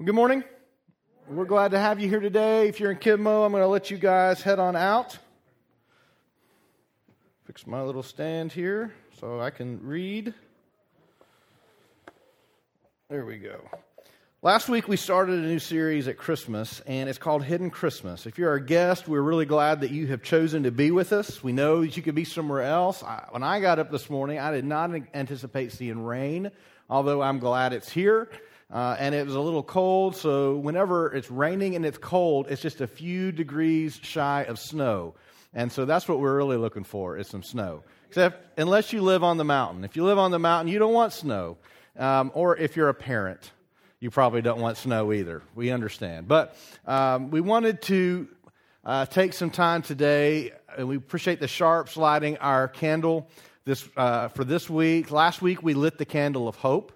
Good morning. We're glad to have you here today. If you're in Kidmo, I'm going to let you guys head on out. Fix my little stand here so I can read. There we go. Last week we started a new series at Christmas, and it's called Hidden Christmas. If you're our guest, we're really glad that you have chosen to be with us. We know that you could be somewhere else. I, when I got up this morning, I did not anticipate seeing rain, although I'm glad it's here. Uh, and it was a little cold, so whenever it's raining and it's cold, it's just a few degrees shy of snow. And so that's what we're really looking for is some snow. Except unless you live on the mountain. If you live on the mountain, you don't want snow. Um, or if you're a parent, you probably don't want snow either. We understand. But um, we wanted to uh, take some time today, and we appreciate the Sharps lighting our candle this, uh, for this week. Last week, we lit the candle of hope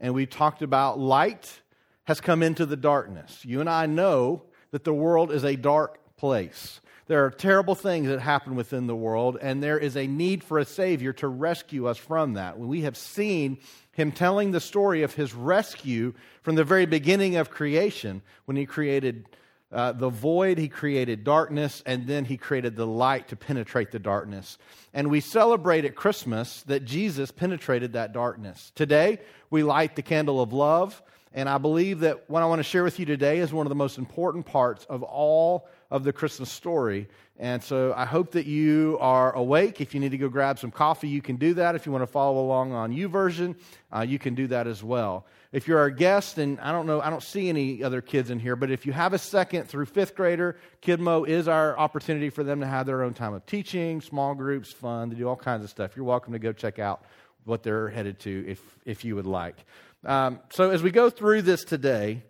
and we talked about light has come into the darkness. You and I know that the world is a dark place. There are terrible things that happen within the world, and there is a need for a Savior to rescue us from that. We have seen him telling the story of his rescue from the very beginning of creation when he created uh, the void, he created darkness, and then he created the light to penetrate the darkness. And we celebrate at Christmas that Jesus penetrated that darkness. Today, we light the candle of love, and I believe that what I want to share with you today is one of the most important parts of all of the Christmas story. And so I hope that you are awake. If you need to go grab some coffee, you can do that. If you want to follow along on YouVersion, uh, you can do that as well. If you're our guest, and I don't know, I don't see any other kids in here, but if you have a second through fifth grader, Kidmo is our opportunity for them to have their own time of teaching, small groups, fun, to do all kinds of stuff. You're welcome to go check out what they're headed to if, if you would like. Um, so as we go through this today,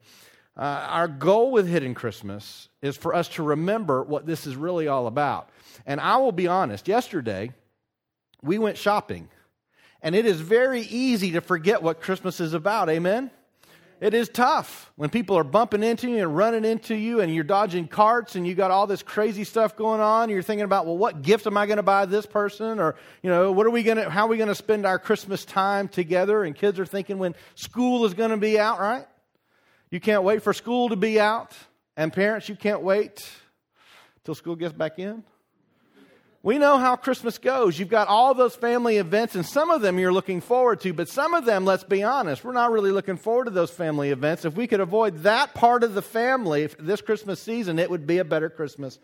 uh, our goal with Hidden Christmas is for us to remember what this is really all about. And I will be honest, yesterday we went shopping. And it is very easy to forget what Christmas is about. Amen? It is tough when people are bumping into you and running into you and you're dodging carts and you got all this crazy stuff going on. You're thinking about, well, what gift am I going to buy this person? Or, you know, what are we going to, how are we going to spend our Christmas time together? And kids are thinking when school is going to be out, right? You can't wait for school to be out. And parents, you can't wait till school gets back in. We know how Christmas goes. You've got all those family events, and some of them you're looking forward to, but some of them, let's be honest, we're not really looking forward to those family events. If we could avoid that part of the family this Christmas season, it would be a better Christmas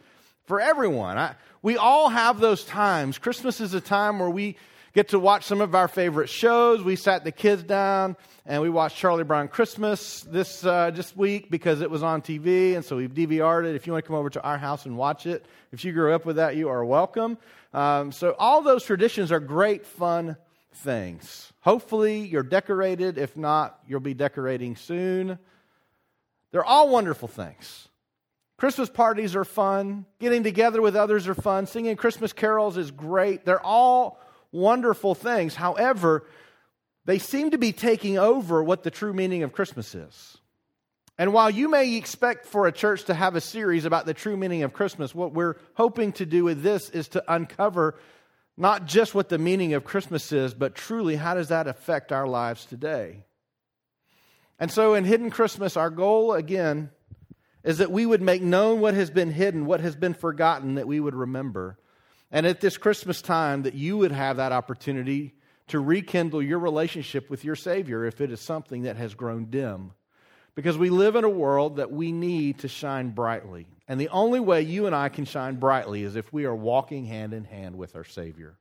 for everyone. I, we all have those times. Christmas is a time where we get to watch some of our favorite shows. We sat the kids down and we watched Charlie Brown Christmas this uh, this week because it was on TV, and so we've DVR'd it. If you want to come over to our house and watch it, if you grew up with that, you are welcome. Um, so all those traditions are great, fun things. Hopefully, you're decorated. If not, you'll be decorating soon. They're all wonderful things. Christmas parties are fun. Getting together with others are fun. Singing Christmas carols is great. They're all wonderful things. However, they seem to be taking over what the true meaning of Christmas is. And while you may expect for a church to have a series about the true meaning of Christmas, what we're hoping to do with this is to uncover not just what the meaning of Christmas is, but truly how does that affect our lives today? And so in Hidden Christmas, our goal again is that we would make known what has been hidden, what has been forgotten, that we would remember. And at this Christmas time, that you would have that opportunity to rekindle your relationship with your Savior if it is something that has grown dim. Because we live in a world that we need to shine brightly. And the only way you and I can shine brightly is if we are walking hand in hand with our Savior.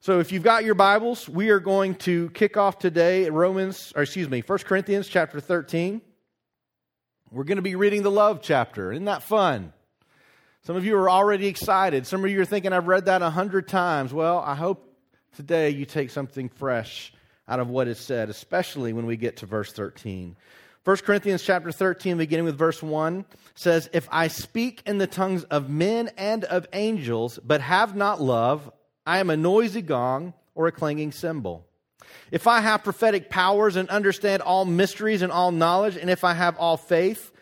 So if you've got your Bibles, we are going to kick off today at Romans, or excuse me, 1 Corinthians chapter 13. We're going to be reading the love chapter. Isn't that fun? Some of you are already excited. Some of you are thinking, I've read that a hundred times. Well, I hope today you take something fresh out of what is said, especially when we get to verse 13. 1 Corinthians chapter 13, beginning with verse 1, says, If I speak in the tongues of men and of angels, but have not love, I am a noisy gong or a clanging cymbal. If I have prophetic powers and understand all mysteries and all knowledge, and if I have all faith,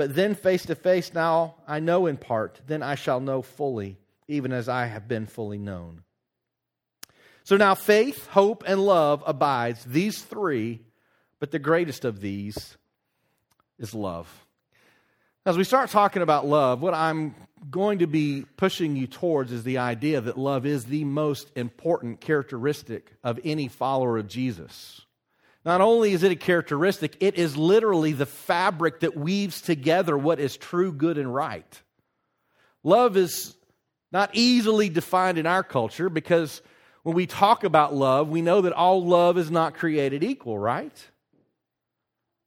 but then face to face, now I know in part. Then I shall know fully, even as I have been fully known. So now faith, hope, and love abides, these three, but the greatest of these is love. As we start talking about love, what I'm going to be pushing you towards is the idea that love is the most important characteristic of any follower of Jesus. Not only is it a characteristic, it is literally the fabric that weaves together what is true, good, and right. Love is not easily defined in our culture because when we talk about love, we know that all love is not created equal, right?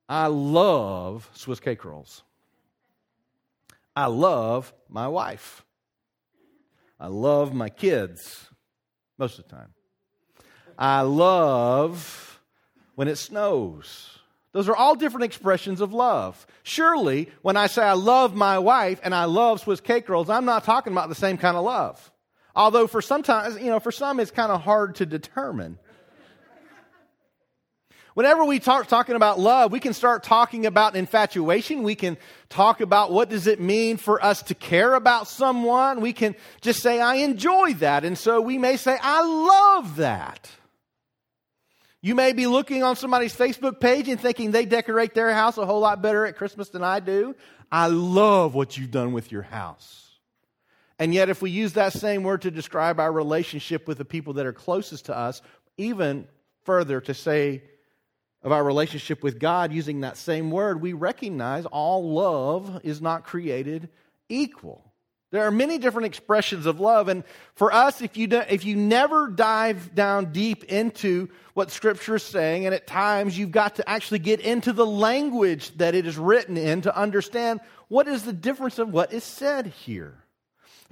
I love Swiss cake rolls. I love my wife. I love my kids most of the time. I love when it snows. Those are all different expressions of love. Surely, when I say I love my wife and I love Swiss cake rolls, I'm not talking about the same kind of love. Although for sometimes, you know, for some it's kind of hard to determine. Whenever we talk talking about love, we can start talking about infatuation. We can talk about what does it mean for us to care about someone. We can just say, I enjoy that. And so we may say, I love that. You may be looking on somebody's Facebook page and thinking they decorate their house a whole lot better at Christmas than I do. I love what you've done with your house. And yet, if we use that same word to describe our relationship with the people that are closest to us, even further to say of our relationship with God using that same word, we recognize all love is not created equal. There are many different expressions of love, and for us, if you, do, if you never dive down deep into what Scripture is saying, and at times you've got to actually get into the language that it is written in to understand what is the difference of what is said here.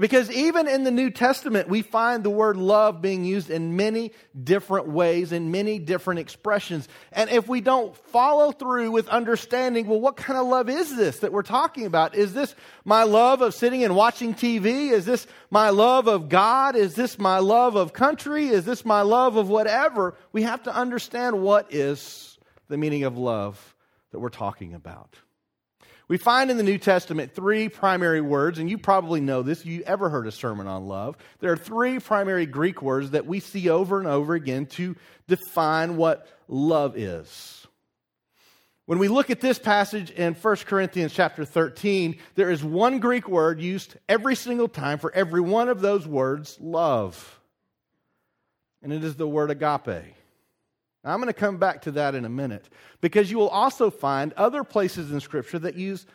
Because even in the New Testament, we find the word love being used in many different ways, in many different expressions. And if we don't follow through with understanding, well, what kind of love is this that we're talking about? Is this my love of sitting and watching TV? Is this my love of God? Is this my love of country? Is this my love of whatever? We have to understand what is the meaning of love that we're talking about. We find in the New Testament three primary words, and you probably know this. You ever heard a sermon on love? There are three primary Greek words that we see over and over again to define what love is. When we look at this passage in 1 Corinthians chapter 13, there is one Greek word used every single time for every one of those words, love. And it is the word agape. Now, I'm going to come back to that in a minute because you will also find other places in Scripture that use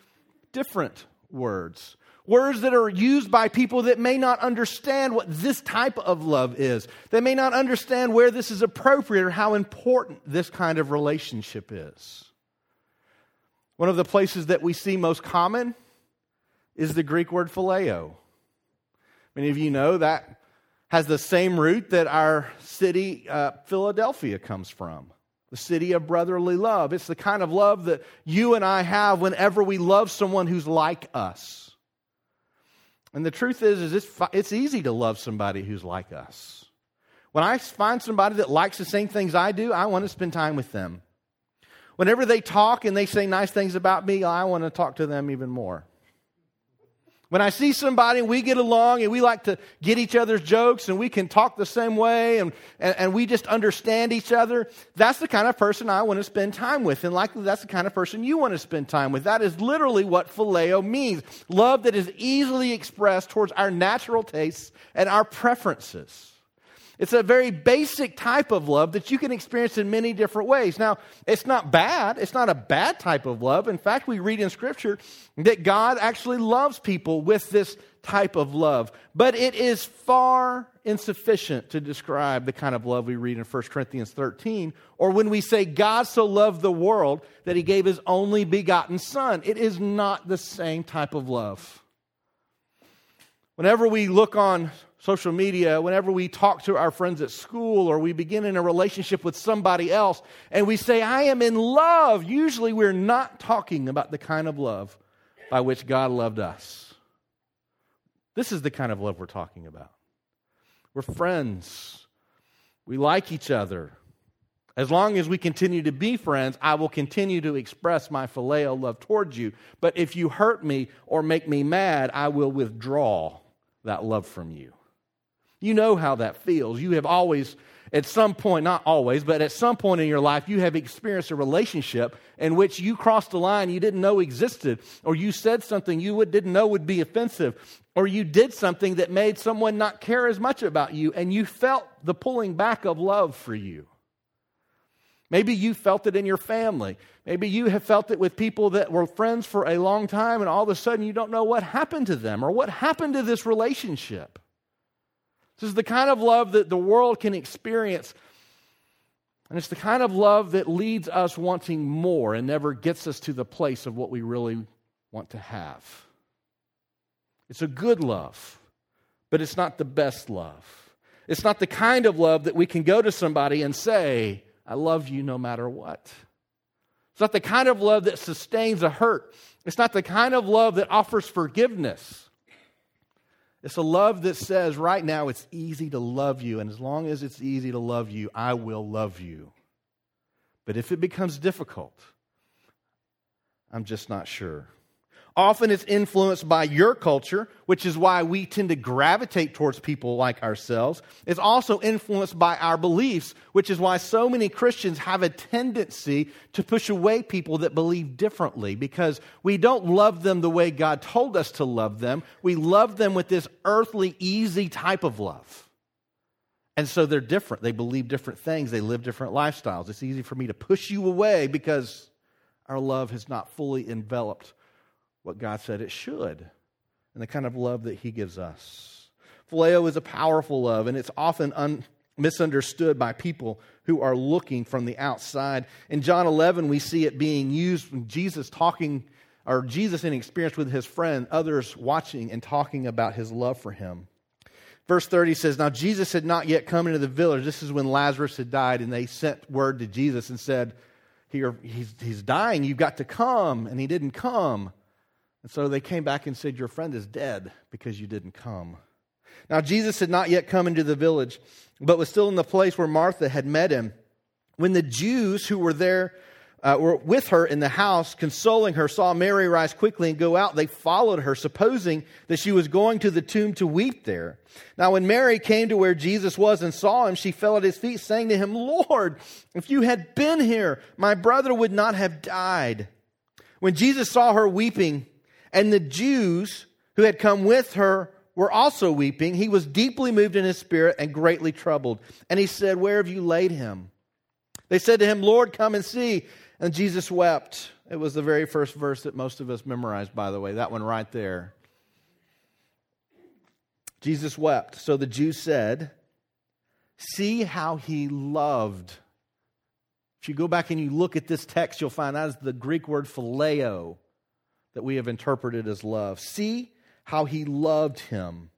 different words. Words that are used by people that may not understand what this type of love is. They may not understand where this is appropriate or how important this kind of relationship is. One of the places that we see most common is the Greek word phileo. Many of you know that has the same root that our city, uh, Philadelphia, comes from the city of brotherly love. It's the kind of love that you and I have whenever we love someone who's like us. And the truth is, is it's, it's easy to love somebody who's like us. When I find somebody that likes the same things I do, I want to spend time with them. Whenever they talk and they say nice things about me, I want to talk to them even more. When I see somebody and we get along and we like to get each other's jokes and we can talk the same way and, and, and, we just understand each other, that's the kind of person I want to spend time with. And likely that's the kind of person you want to spend time with. That is literally what phileo means love that is easily expressed towards our natural tastes and our preferences. It's a very basic type of love that you can experience in many different ways. Now, it's not bad. It's not a bad type of love. In fact, we read in Scripture that God actually loves people with this type of love. But it is far insufficient to describe the kind of love we read in 1 Corinthians 13, or when we say God so loved the world that he gave his only begotten Son. It is not the same type of love. Whenever we look on social media, whenever we talk to our friends at school or we begin in a relationship with somebody else and we say, I am in love, usually we're not talking about the kind of love by which God loved us. This is the kind of love we're talking about. We're friends, we like each other. As long as we continue to be friends, I will continue to express my phileo love towards you. But if you hurt me or make me mad, I will withdraw that love from you. You know how that feels. You have always, at some point, not always, but at some point in your life, you have experienced a relationship in which you crossed a line you didn't know existed, or you said something you didn't know would be offensive, or you did something that made someone not care as much about you, and you felt the pulling back of love for you. Maybe you felt it in your family. Maybe you have felt it with people that were friends for a long time, and all of a sudden you don't know what happened to them or what happened to this relationship. This is the kind of love that the world can experience. And it's the kind of love that leads us wanting more and never gets us to the place of what we really want to have. It's a good love, but it's not the best love. It's not the kind of love that we can go to somebody and say, I love you no matter what. It's not the kind of love that sustains a hurt. It's not the kind of love that offers forgiveness. It's a love that says, right now, it's easy to love you, and as long as it's easy to love you, I will love you. But if it becomes difficult, I'm just not sure. Often it's influenced by your culture, which is why we tend to gravitate towards people like ourselves. It's also influenced by our beliefs, which is why so many Christians have a tendency to push away people that believe differently because we don't love them the way God told us to love them. We love them with this earthly, easy type of love. And so they're different. They believe different things, they live different lifestyles. It's easy for me to push you away because our love has not fully enveloped what God said it should and the kind of love that He gives us. Phileo is a powerful love, and it's often un- misunderstood by people who are looking from the outside. In John 11, we see it being used when Jesus talking, or Jesus in experience with his friend, others watching and talking about his love for him. Verse 30 says, Now Jesus had not yet come into the village. This is when Lazarus had died, and they sent word to Jesus and said, he's, he's dying. You've got to come. And he didn't come. And so they came back and said, Your friend is dead because you didn't come. Now, Jesus had not yet come into the village, but was still in the place where Martha had met him. When the Jews who were there uh, were with her in the house, consoling her, saw Mary rise quickly and go out, they followed her, supposing that she was going to the tomb to weep there. Now, when Mary came to where Jesus was and saw him, she fell at his feet, saying to him, Lord, if you had been here, my brother would not have died. When Jesus saw her weeping, and the Jews who had come with her were also weeping. He was deeply moved in his spirit and greatly troubled. And he said, Where have you laid him? They said to him, Lord, come and see. And Jesus wept. It was the very first verse that most of us memorized, by the way, that one right there. Jesus wept. So the Jews said, See how he loved. If you go back and you look at this text, you'll find that is the Greek word phileo that we have interpreted as love. See how he loved him.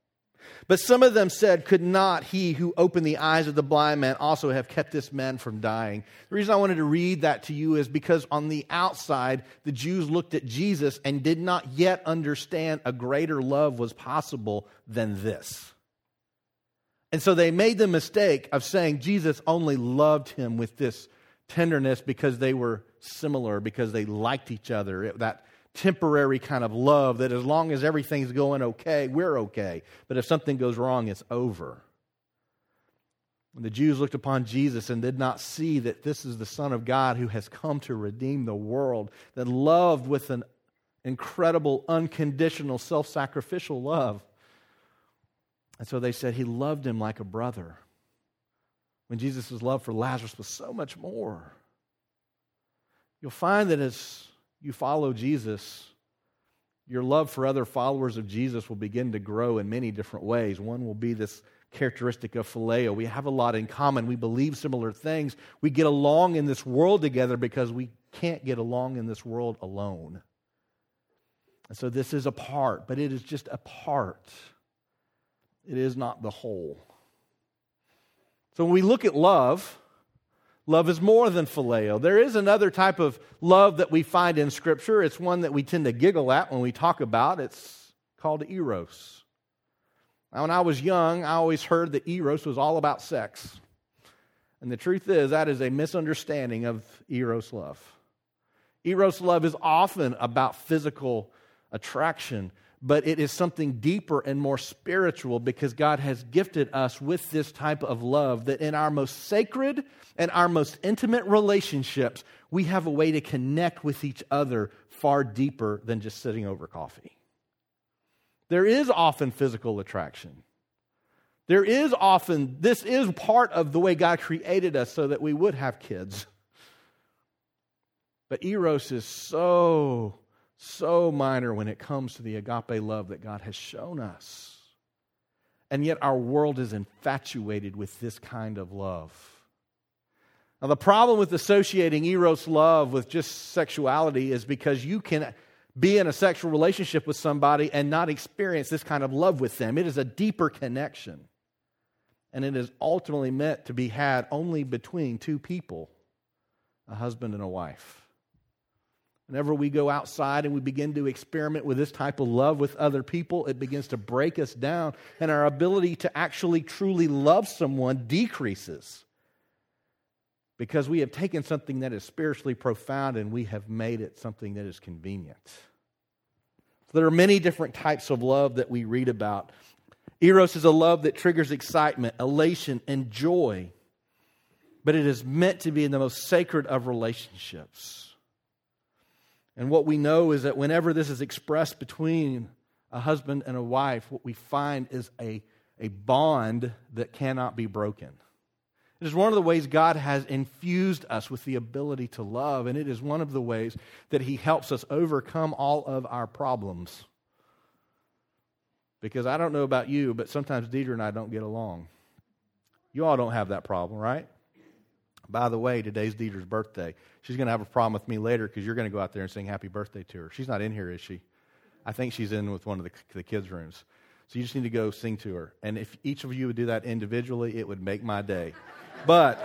But some of them said, Could not he who opened the eyes of the blind man also have kept this man from dying? The reason I wanted to read that to you is because on the outside, the Jews looked at Jesus and did not yet understand a greater love was possible than this. And so they made the mistake of saying Jesus only loved him with this tenderness because they were similar, because they liked each other. That temporary kind of love that as long as everything's going okay, we're okay. But if something goes wrong, it's over. The Jews looked upon Jesus and did not see that this is the Son of God who has come to redeem the world, that loved with an incredible, unconditional, self sacrificial love. And so they said he loved him like a brother. when Jesus' love for Lazarus was so much more. You'll find that as you follow Jesus, your love for other followers of Jesus will begin to grow in many different ways. One will be this characteristic of phileo. We have a lot in common. We believe similar things. We get along in this world together because we can't get along in this world alone. And so this is a part, but it is just a part. It is not the whole. So when we look at love, love is more than phileo. There is another type of love that we find in Scripture. It's one that we tend to giggle at when we talk about. It's called eros. Now, when I was young, I always heard that eros was all about sex. And the truth is, that is a misunderstanding of eros love. Eros love is often about physical attraction, but it is something deeper and more spiritual because God has gifted us with this type of love that in our most sacred and our most intimate relationships, we have a way to connect with each other far deeper than just sitting over coffee. There is often physical attraction. There is often, this is part of the way God created us so that we would have kids. But Eros is so, so minor when it comes to the agape love that God has shown us. And yet our world is infatuated with this kind of love. Now, the problem with associating Eros love with just sexuality is because you can be in a sexual relationship with somebody and not experience this kind of love with them. It is a deeper connection. And it is ultimately meant to be had only between two people, a husband and a wife. Whenever we go outside and we begin to experiment with this type of love with other people, it begins to break us down, and our ability to actually truly love someone decreases because we have taken something that is spiritually profound and we have made it something that is convenient. So there are many different types of love that we read about. Eros is a love that triggers excitement, elation, and joy, but it is meant to be in the most sacred of relationships. And what we know is that whenever this is expressed between a husband and a wife, what we find is a, a bond that cannot be broken. It is one of the ways God has infused us with the ability to love, and it is one of the ways that He helps us overcome all of our problems. Because I don't know about you, but sometimes Deidre and I don't get along. You all don't have that problem, right? By the way, today's Deidre's birthday. She's going to have a problem with me later because you're going to go out there and sing happy birthday to her. She's not in here, is she? I think she's in with one of the, the kids' rooms. So you just need to go sing to her. And if each of you would do that individually, it would make my day. But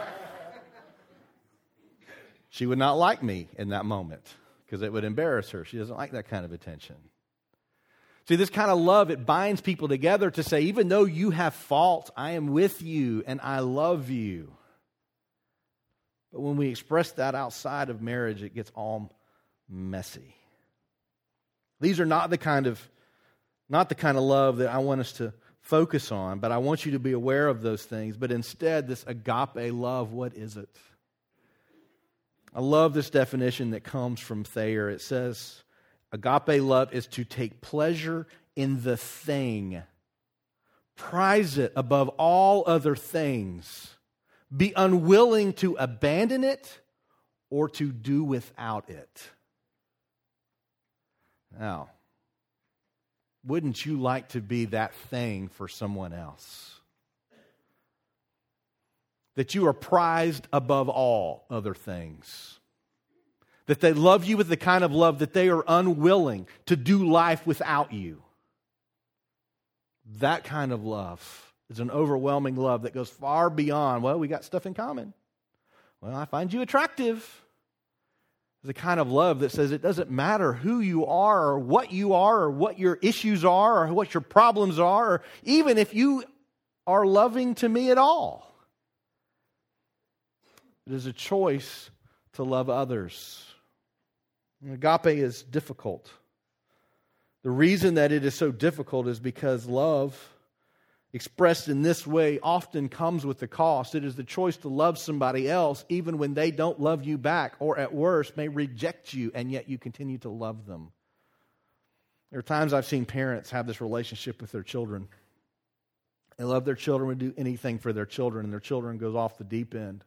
she would not like me in that moment because it would embarrass her. She doesn't like that kind of attention. See, this kind of love, it binds people together to say, even though you have fault, I am with you and I love you. But when we express that outside of marriage, it gets all messy. These are not the kind of not the kind of love that I want us to focus on, but I want you to be aware of those things. But instead, this agape love, what is it? I love this definition that comes from Thayer. It says, agape love is to take pleasure in the thing, prize it above all other things, be unwilling to abandon it or to do without it. Now, wouldn't you like to be that thing for someone else? That you are prized above all other things. That they love you with the kind of love that they are unwilling to do life without you. That kind of love is an overwhelming love that goes far beyond, well, we got stuff in common. Well, I find you attractive It's a kind of love that says it doesn't matter who you are or what you are or what your issues are or what your problems are, or even if you are loving to me at all. It is a choice to love others. Agape is difficult. The reason that it is so difficult is because love expressed in this way often comes with the cost. It is the choice to love somebody else even when they don't love you back, or at worst, may reject you, and yet you continue to love them. There are times I've seen parents have this relationship with their children They love their children, would do anything for their children, and their children goes off the deep end.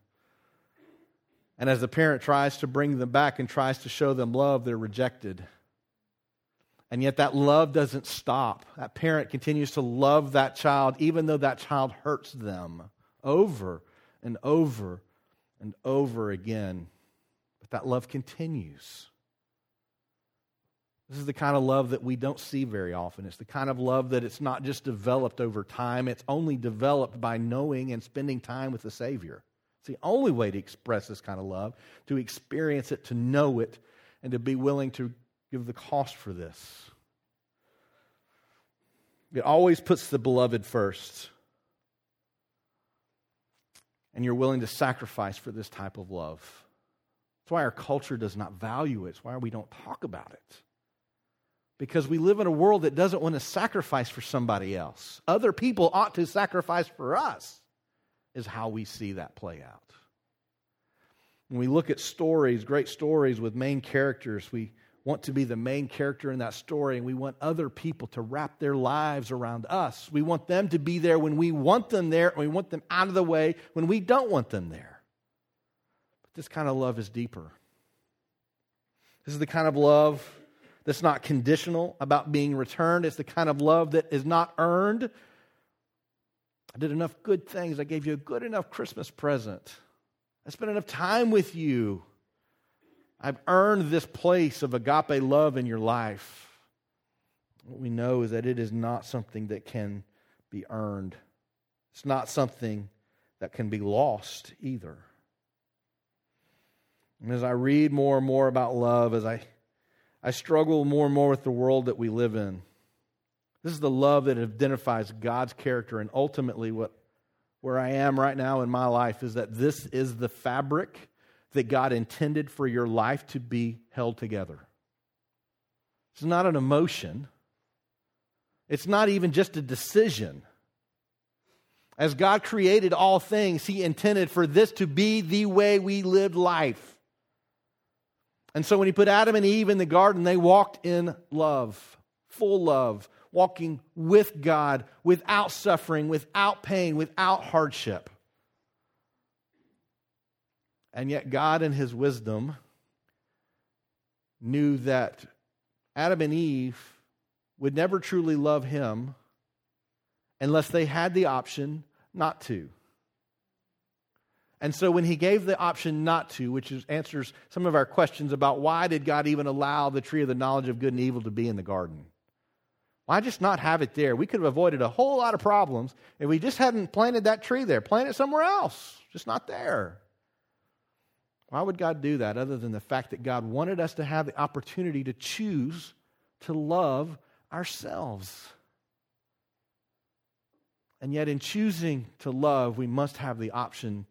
And as the parent tries to bring them back and tries to show them love, they're rejected. And yet that love doesn't stop. That parent continues to love that child, even though that child hurts them over and over and over again. But that love continues. This is the kind of love that we don't see very often. It's the kind of love that it's not just developed over time, it's only developed by knowing and spending time with the Savior. It's the only way to express this kind of love, to experience it, to know it, and to be willing to give the cost for this. It always puts the beloved first. And you're willing to sacrifice for this type of love. That's why our culture does not value it. It's why we don't talk about it because we live in a world that doesn't want to sacrifice for somebody else. Other people ought to sacrifice for us, is how we see that play out. When we look at stories, great stories with main characters, we want to be the main character in that story, and we want other people to wrap their lives around us. We want them to be there when we want them there, and we want them out of the way when we don't want them there. But this kind of love is deeper. This is the kind of love that's not conditional about being returned. It's the kind of love that is not earned. I did enough good things. I gave you a good enough Christmas present. I spent enough time with you. I've earned this place of agape love in your life. What we know is that it is not something that can be earned, it's not something that can be lost either. And as I read more and more about love, as I I struggle more and more with the world that we live in. This is the love that identifies God's character, and ultimately, what, where I am right now in my life is that this is the fabric that God intended for your life to be held together. It's not an emotion, it's not even just a decision. As God created all things, He intended for this to be the way we lived life. And so when he put Adam and Eve in the garden, they walked in love, full love, walking with God without suffering, without pain, without hardship. And yet, God, in his wisdom, knew that Adam and Eve would never truly love him unless they had the option not to. And so when he gave the option not to, which is, answers some of our questions about why did God even allow the tree of the knowledge of good and evil to be in the garden? Why just not have it there? We could have avoided a whole lot of problems if we just hadn't planted that tree there. Plant it somewhere else, just not there. Why would God do that other than the fact that God wanted us to have the opportunity to choose to love ourselves? And yet, in choosing to love, we must have the option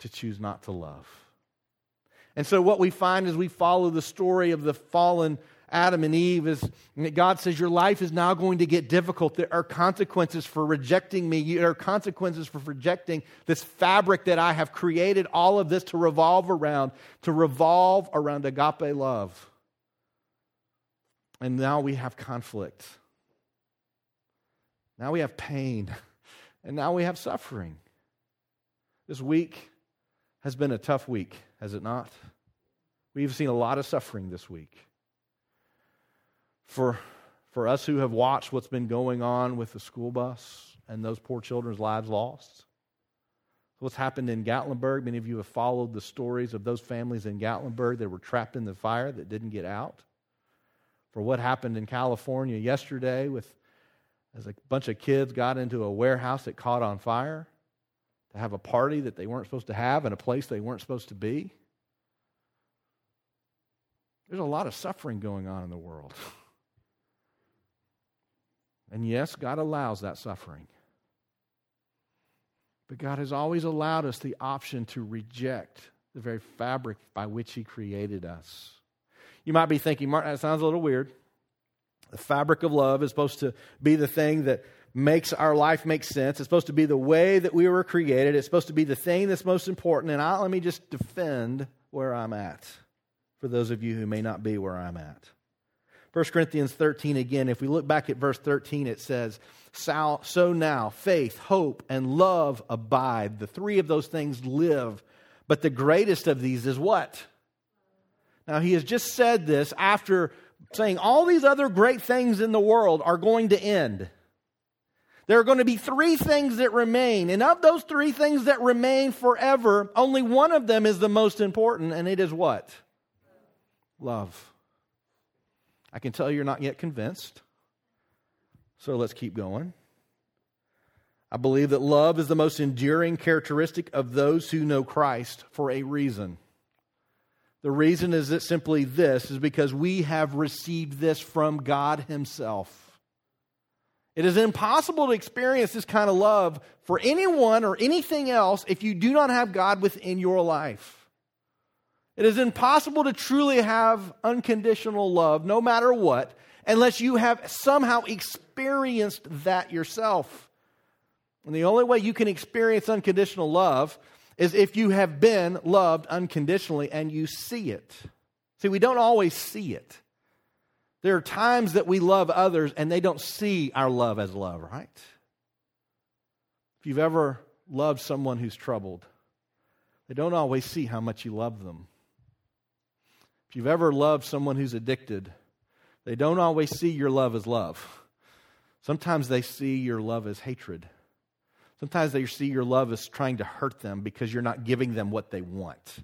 to choose not to love. And so, what we find as we follow the story of the fallen Adam and Eve is God says, Your life is now going to get difficult. There are consequences for rejecting me. There are consequences for rejecting this fabric that I have created, all of this to revolve around, to revolve around agape love. And now we have conflict. Now we have pain. And now we have suffering. This week, has been a tough week, has it not? We've seen a lot of suffering this week. For, for us who have watched what's been going on with the school bus and those poor children's lives lost, what's happened in Gatlinburg, many of you have followed the stories of those families in Gatlinburg that were trapped in the fire that didn't get out. For what happened in California yesterday with as a bunch of kids got into a warehouse that caught on fire to have a party that they weren't supposed to have in a place they weren't supposed to be. There's a lot of suffering going on in the world. And yes, God allows that suffering. But God has always allowed us the option to reject the very fabric by which He created us. You might be thinking, Mark, that sounds a little weird. The fabric of love is supposed to be the thing that makes our life make sense. It's supposed to be the way that we were created. It's supposed to be the thing that's most important. And I, let me just defend where I'm at for those of you who may not be where I'm at. 1 Corinthians 13 again, if we look back at verse 13, it says, So now, faith, hope, and love abide. The three of those things live. But the greatest of these is what? Now, he has just said this after saying all these other great things in the world are going to end. There are going to be three things that remain. And of those three things that remain forever, only one of them is the most important, and it is what? Love. I can tell you're not yet convinced. So let's keep going. I believe that love is the most enduring characteristic of those who know Christ for a reason. The reason is that simply this is because we have received this from God Himself. It is impossible to experience this kind of love for anyone or anything else if you do not have God within your life. It is impossible to truly have unconditional love, no matter what, unless you have somehow experienced that yourself. And the only way you can experience unconditional love is if you have been loved unconditionally and you see it. See, we don't always see it. There are times that we love others and they don't see our love as love, right? If you've ever loved someone who's troubled, they don't always see how much you love them. If you've ever loved someone who's addicted, they don't always see your love as love. Sometimes they see your love as hatred. Sometimes they see your love as trying to hurt them because you're not giving them what they want.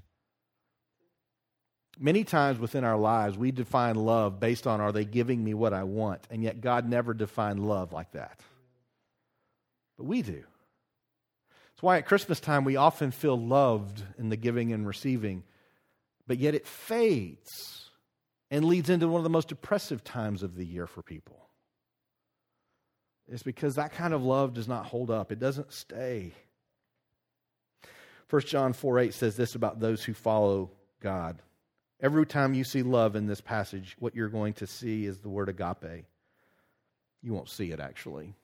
Many times within our lives, we define love based on are they giving me what I want? And yet, God never defined love like that. But we do. That's why at Christmas time, we often feel loved in the giving and receiving, but yet it fades and leads into one of the most depressive times of the year for people. It's because that kind of love does not hold up, it doesn't stay. 1 John 4 8 says this about those who follow God. Every time you see love in this passage, what you're going to see is the word agape. You won't see it actually.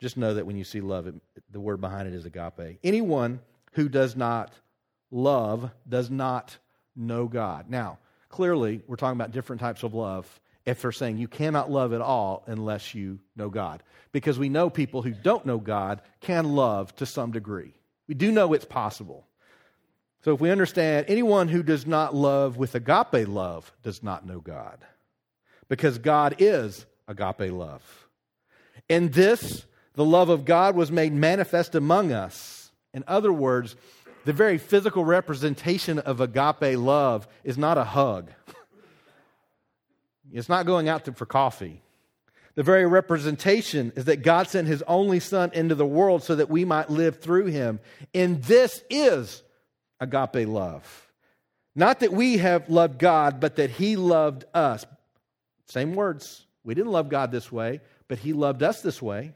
Just know that when you see love, it, the word behind it is agape. Anyone who does not love does not know God. Now, clearly, we're talking about different types of love if they're saying you cannot love at all unless you know God. Because we know people who don't know God can love to some degree. We do know it's possible. So if we understand anyone who does not love with agape love does not know God. Because God is agape love. In this, the love of God was made manifest among us. In other words, the very physical representation of agape love is not a hug. It's not going out to, for coffee. The very representation is that God sent his only Son into the world so that we might live through him. And this is agape love. Not that we have loved God, but that he loved us. Same words. We didn't love God this way, but he loved us this way.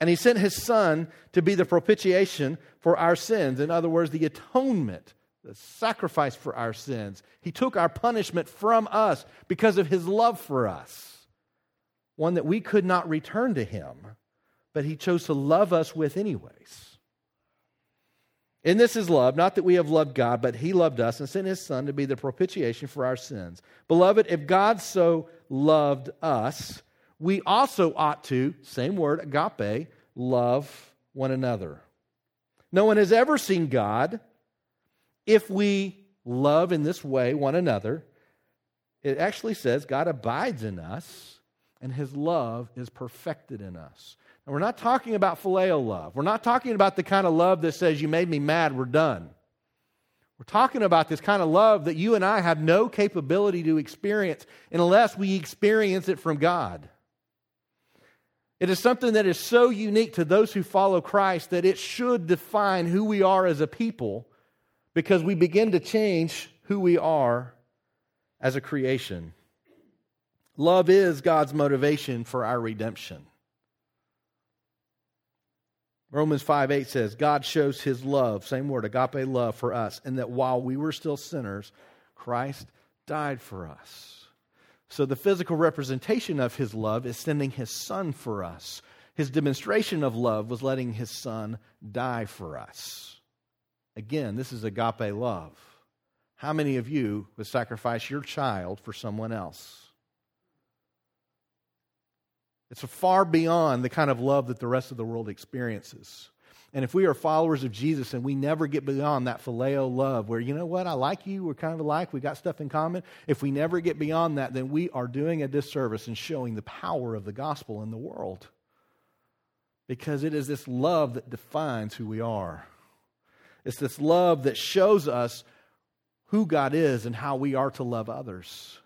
And he sent his Son to be the propitiation for our sins. In other words, the atonement the sacrifice for our sins. He took our punishment from us because of his love for us, one that we could not return to him, but he chose to love us with, anyways. And this is love, not that we have loved God, but he loved us and sent his Son to be the propitiation for our sins. Beloved, if God so loved us, we also ought to, same word, agape, love one another. No one has ever seen God if we love in this way one another, it actually says God abides in us and his love is perfected in us. And we're not talking about phileo love. We're not talking about the kind of love that says, You made me mad, we're done. We're talking about this kind of love that you and I have no capability to experience unless we experience it from God. It is something that is so unique to those who follow Christ that it should define who we are as a people because we begin to change who we are as a creation. Love is God's motivation for our redemption. Romans 5 8 says, God shows his love, same word, agape love for us, and that while we were still sinners, Christ died for us. So the physical representation of his love is sending his son for us. His demonstration of love was letting his son die for us. Again, this is agape love. How many of you would sacrifice your child for someone else? It's far beyond the kind of love that the rest of the world experiences. And if we are followers of Jesus and we never get beyond that phileo love, where, you know what, I like you, we're kind of alike, we got stuff in common, if we never get beyond that, then we are doing a disservice and showing the power of the gospel in the world. Because it is this love that defines who we are. It's this love that shows us who God is and how we are to love others.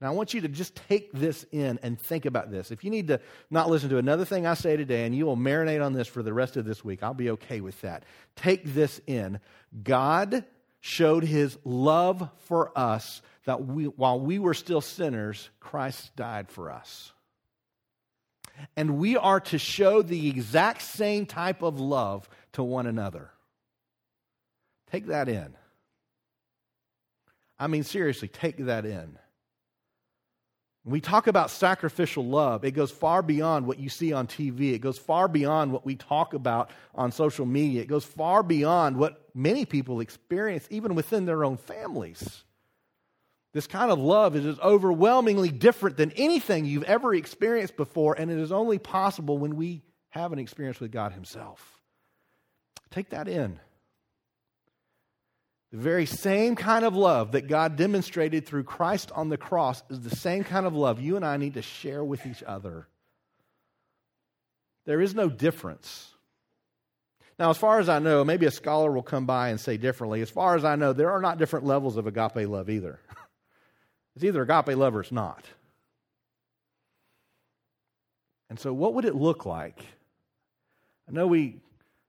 Now, I want you to just take this in and think about this. If you need to not listen to another thing I say today and you will marinate on this for the rest of this week, I'll be okay with that. Take this in. God showed his love for us that we, while we were still sinners, Christ died for us. And we are to show the exact same type of love to one another. Take that in. I mean, seriously, take that in. When we talk about sacrificial love, it goes far beyond what you see on TV. It goes far beyond what we talk about on social media. It goes far beyond what many people experience, even within their own families. This kind of love is overwhelmingly different than anything you've ever experienced before, and it is only possible when we have an experience with God Himself. Take that in. The very same kind of love that God demonstrated through Christ on the cross is the same kind of love you and I need to share with each other. There is no difference. Now, as far as I know, maybe a scholar will come by and say differently. As far as I know, there are not different levels of agape love either. it's either agape love or it's not. And so, what would it look like? I know we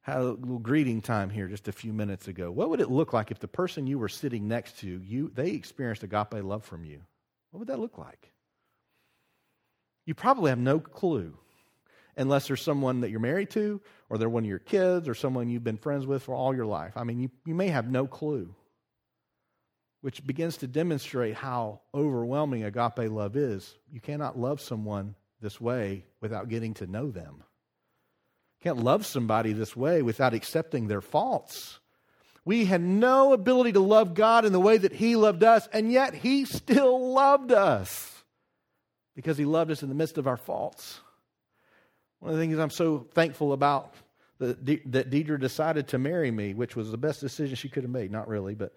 had a little greeting time here just a few minutes ago. What would it look like if the person you were sitting next to, you they experienced agape love from you? What would that look like? You probably have no clue unless there's someone that you're married to, or they're one of your kids, or someone you've been friends with for all your life. I mean, you, you may have no clue, which begins to demonstrate how overwhelming agape love is. You cannot love someone this way without getting to know them. Can't love somebody this way without accepting their faults. We had no ability to love God in the way that He loved us, and yet He still loved us because He loved us in the midst of our faults. One of the things I'm so thankful about that, Deidre decided to marry me, which was the best decision she could have made. Not really, but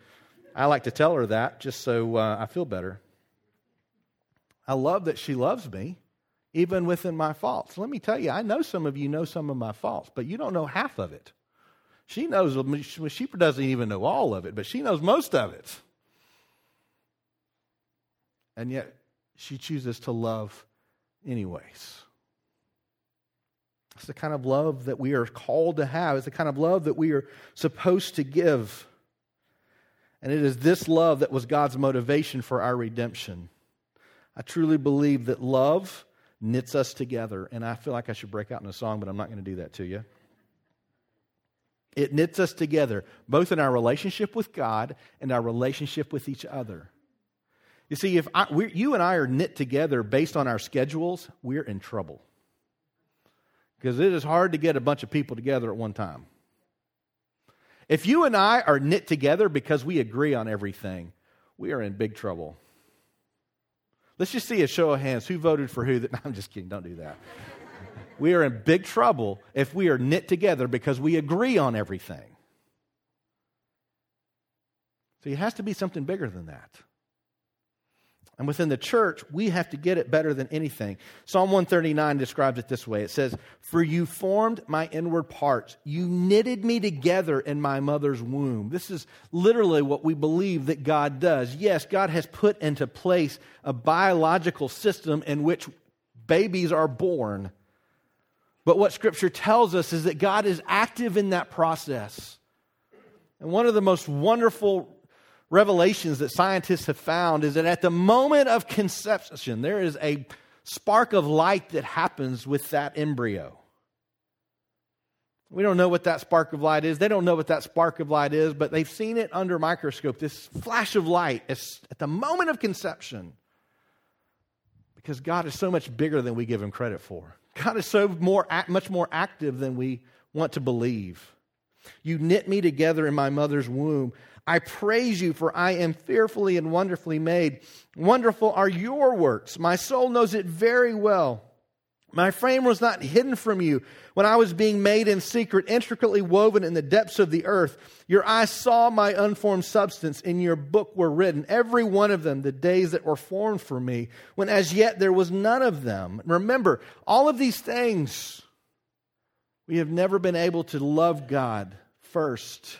I like to tell her that just so uh, I feel better. I love that she loves me even within my faults. Let me tell you, I know some of you know some of my faults, but you don't know half of it. She knows, she doesn't even know all of it, but she knows most of it. And yet, she chooses to love anyways. It's the kind of love that we are called to have. It's the kind of love that we are supposed to give. And it is this love that was God's motivation for our redemption. I truly believe that love knits us together. And I feel like I should break out in a song, but I'm not going to do that to you. It knits us together, both in our relationship with God and our relationship with each other. You see, if I, you and I are knit together based on our schedules, we're in trouble. Because it is hard to get a bunch of people together at one time. If you and I are knit together because we agree on everything, we are in big trouble. Let's just see a show of hands. Who voted for who? That, no, I'm just kidding. Don't do that. we are in big trouble if we are knit together because we agree on everything. So it has to be something bigger than that. And within the church, we have to get it better than anything. Psalm 139 describes it this way it says, For you formed my inward parts, you knitted me together in my mother's womb. This is literally what we believe that God does. Yes, God has put into place a biological system in which babies are born. But what Scripture tells us is that God is active in that process. And one of the most wonderful revelations that scientists have found is that at the moment of conception, there is a spark of light that happens with that embryo. We don't know what that spark of light is. They don't know what that spark of light is, but they've seen it under microscope. This flash of light at the moment of conception. Because God is so much bigger than we give him credit for. God is so more, much more active than we want to believe. You knit me together in my mother's womb. I praise you, for I am fearfully and wonderfully made. Wonderful are your works. My soul knows it very well. My frame was not hidden from you when I was being made in secret, intricately woven in the depths of the earth. Your eyes saw my unformed substance. In your book were written, every one of them, the days that were formed for me, when as yet there was none of them. Remember, all of these things, we have never been able to love God first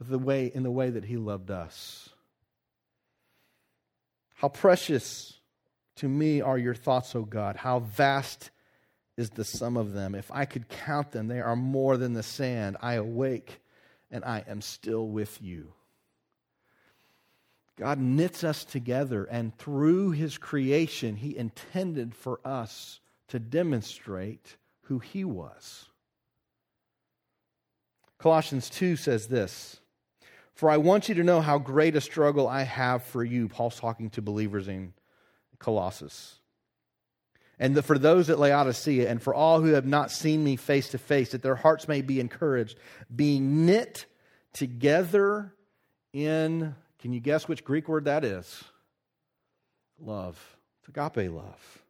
the way, in the way that He loved us. How precious to me are your thoughts, O God. How vast is the sum of them. If I could count them, they are more than the sand. I awake and I am still with you. God knits us together, and through his creation, he intended for us to demonstrate who he was. Colossians 2 says this For I want you to know how great a struggle I have for you. Paul's talking to believers in Colossae and the, for those at Laodicea, and for all who have not seen me face to face, that their hearts may be encouraged, being knit together in, can you guess which Greek word that is? Love. It's agape love.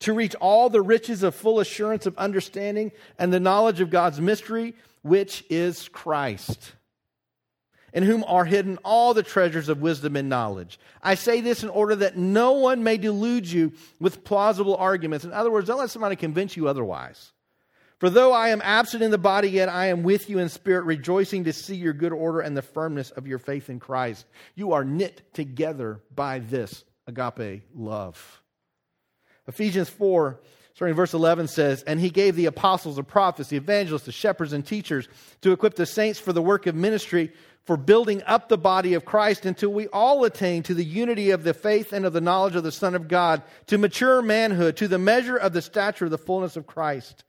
To reach all the riches of full assurance of understanding and the knowledge of God's mystery, which is Christ in whom are hidden all the treasures of wisdom and knowledge. I say this in order that no one may delude you with plausible arguments. In other words, don't let somebody convince you otherwise. For though I am absent in the body, yet I am with you in spirit, rejoicing to see your good order and the firmness of your faith in Christ. You are knit together by this agape love. Ephesians 4 starting in verse 11 says, And he gave the apostles, the prophets, the evangelists, the shepherds, and teachers to equip the saints for the work of ministry, for building up the body of Christ until we all attain to the unity of the faith and of the knowledge of the Son of God, to mature manhood, to the measure of the stature of the fullness of Christ,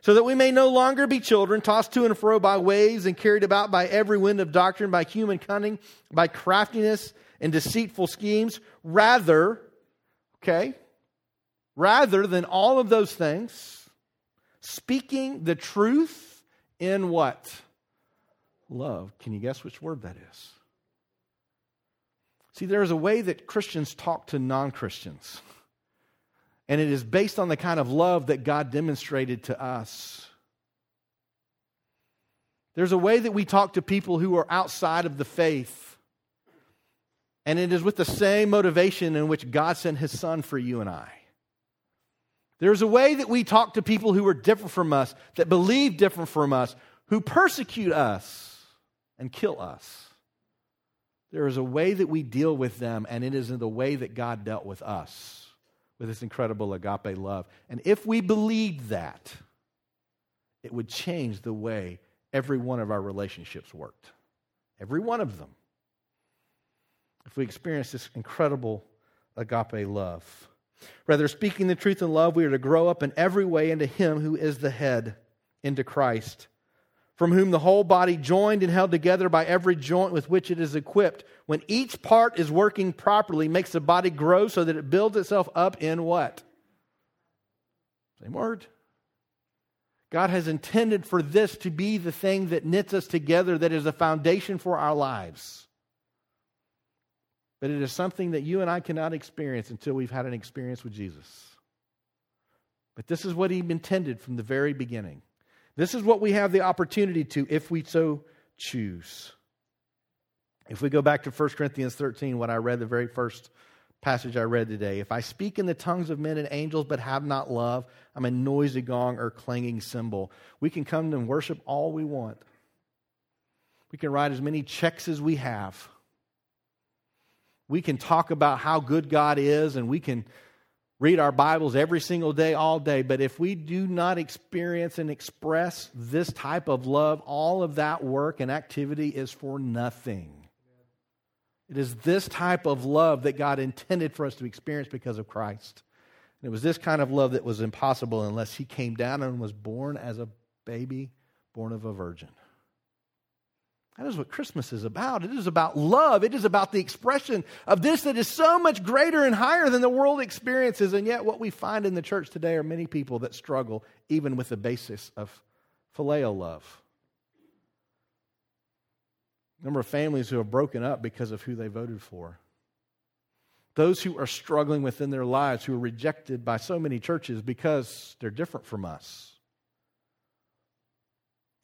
so that we may no longer be children, tossed to and fro by waves and carried about by every wind of doctrine, by human cunning, by craftiness and deceitful schemes. Rather, okay, rather than all of those things, speaking the truth in what? Love. Can you guess which word that is? See, there is a way that Christians talk to non Christians, and it is based on the kind of love that God demonstrated to us. There's a way that we talk to people who are outside of the faith, and it is with the same motivation in which God sent his son for you and I. There's a way that we talk to people who are different from us, that believe different from us, who persecute us and kill us. There is a way that we deal with them, and it is in the way that God dealt with us with this incredible agape love. And if we believed that, it would change the way every one of our relationships worked. Every one of them. If we experience this incredible agape love. Rather, speaking the truth in love, we are to grow up in every way into Him who is the head, into Christ from whom the whole body, joined and held together by every joint with which it is equipped, when each part is working properly, makes the body grow so that it builds itself up in what? Same word. God has intended for this to be the thing that knits us together, that is the foundation for our lives. But it is something that you and I cannot experience until we've had an experience with Jesus. But this is what He intended from the very beginning. This is what we have the opportunity to if we so choose. If we go back to 1 Corinthians 13, what I read, the very first passage I read today. If I speak in the tongues of men and angels but have not love, I'm a noisy gong or clanging cymbal. We can come and worship all we want. We can write as many checks as we have. We can talk about how good God is and we can read our Bibles every single day, all day, but if we do not experience and express this type of love, all of that work and activity is for nothing. It is this type of love that God intended for us to experience because of Christ. And it was this kind of love that was impossible unless He came down and was born as a baby, born of a virgin. That is what Christmas is about. It is about love. It is about the expression of this that is so much greater and higher than the world experiences. And yet, what we find in the church today are many people that struggle even with the basis of filial love. number of families who have broken up because of who they voted for. those who are struggling within their lives, who are rejected by so many churches because they're different from us.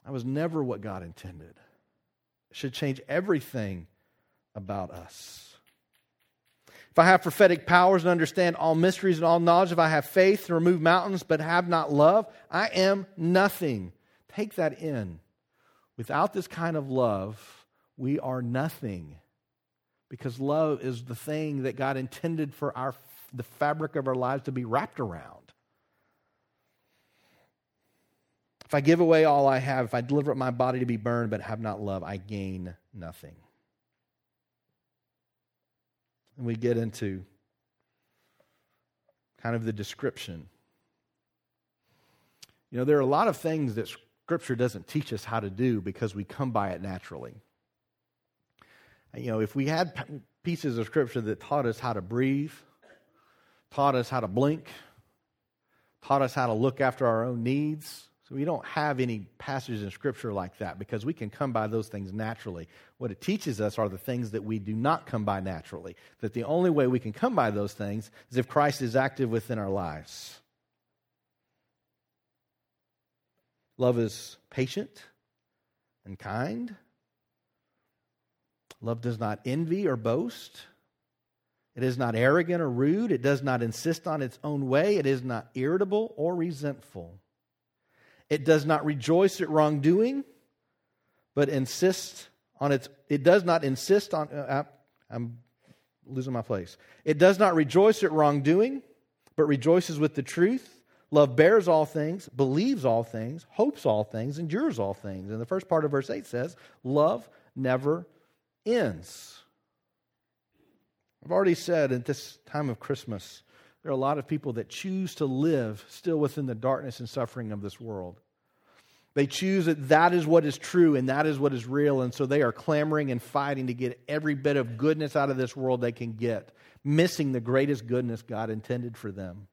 That was never what God intended. Should change everything about us. If I have prophetic powers and understand all mysteries and all knowledge, if I have faith to remove mountains but have not love, I am nothing. Take that in. Without this kind of love, we are nothing. Because love is the thing that God intended for our, the fabric of our lives to be wrapped around. If I give away all I have, if I deliver up my body to be burned but have not love, I gain nothing. And we get into kind of the description. You know, there are a lot of things that Scripture doesn't teach us how to do because we come by it naturally. You know, if we had pieces of Scripture that taught us how to breathe, taught us how to blink, taught us how to look after our own needs, so we don't have any passages in Scripture like that because we can come by those things naturally. What it teaches us are the things that we do not come by naturally. That the only way we can come by those things is if Christ is active within our lives. Love is patient and kind. Love does not envy or boast. It is not arrogant or rude. It does not insist on its own way. It is not irritable or resentful. It does not rejoice at wrongdoing, but insists on its. It does not insist on. Uh, I'm losing my place. It does not rejoice at wrongdoing, but rejoices with the truth. Love bears all things, believes all things, hopes all things, endures all things. And the first part of verse 8 says, Love never ends. I've already said at this time of Christmas, there are a lot of people that choose to live still within the darkness and suffering of this world. They choose that that is what is true and that is what is real, and so they are clamoring and fighting to get every bit of goodness out of this world they can get, missing the greatest goodness God intended for them.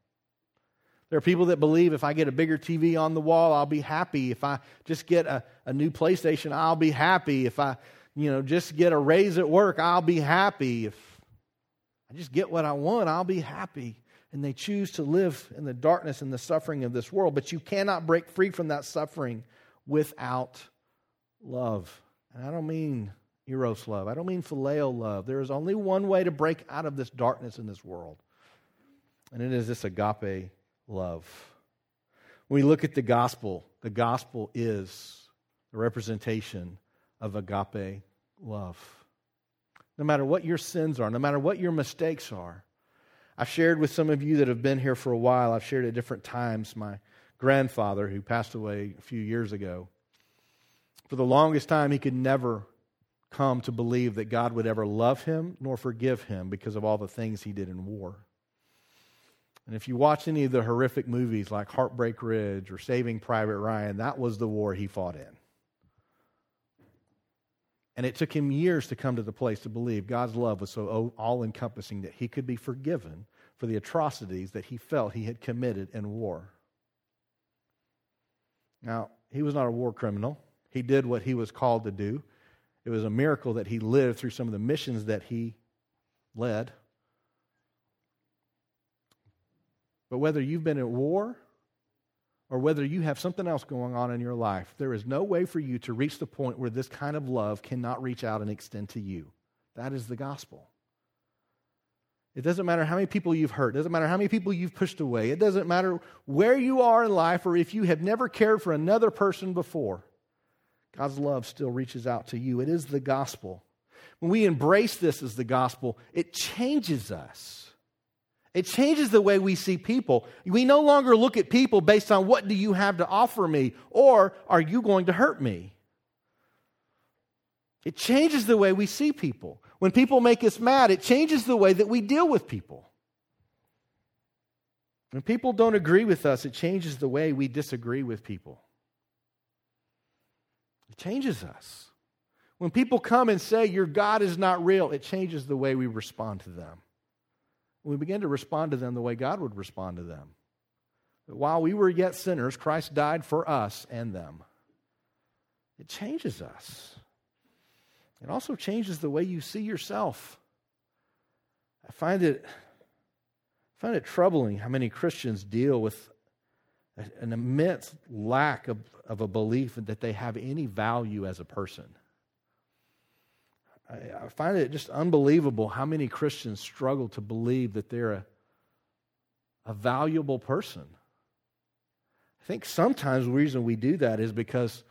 There are people that believe if I get a bigger TV on the wall, I'll be happy. If I just get a, a new PlayStation, I'll be happy. If I, you know, just get a raise at work, I'll be happy. If I just get what I want, I'll be happy and they choose to live in the darkness and the suffering of this world. But you cannot break free from that suffering without love. And I don't mean eros love, I don't mean phileo love. There is only one way to break out of this darkness in this world, and it is this agape love. When we look at the gospel, the gospel is the representation of agape love. No matter what your sins are, no matter what your mistakes are, I've shared with some of you that have been here for a while, I've shared at different times my grandfather who passed away a few years ago. For the longest time, he could never come to believe that God would ever love him nor forgive him because of all the things he did in war. And if you watch any of the horrific movies like Heartbreak Ridge or Saving Private Ryan, that was the war he fought in. And it took him years to come to the place to believe God's love was so all encompassing that he could be forgiven for the atrocities that he felt he had committed in war. Now, he was not a war criminal. He did what he was called to do. It was a miracle that he lived through some of the missions that he led. But whether you've been at war or whether you have something else going on in your life, there is no way for you to reach the point where this kind of love cannot reach out and extend to you. That is the gospel. It doesn't matter how many people you've hurt. It doesn't matter how many people you've pushed away. It doesn't matter where you are in life or if you have never cared for another person before. God's love still reaches out to you. It is the gospel. When we embrace this as the gospel, it changes us. It changes the way we see people. We no longer look at people based on what do you have to offer me or are you going to hurt me? It changes the way we see people. When people make us mad, it changes the way that we deal with people. When people don't agree with us, it changes the way we disagree with people. It changes us. When people come and say, Your God is not real, it changes the way we respond to them we begin to respond to them the way God would respond to them. While we were yet sinners, Christ died for us and them. It changes us. It also changes the way you see yourself. I find it, I find it troubling how many Christians deal with an immense lack of, of a belief that they have any value as a person. I, I find it just unbelievable how many Christians struggle to believe that they're a, a valuable person. I think sometimes the reason we do that is because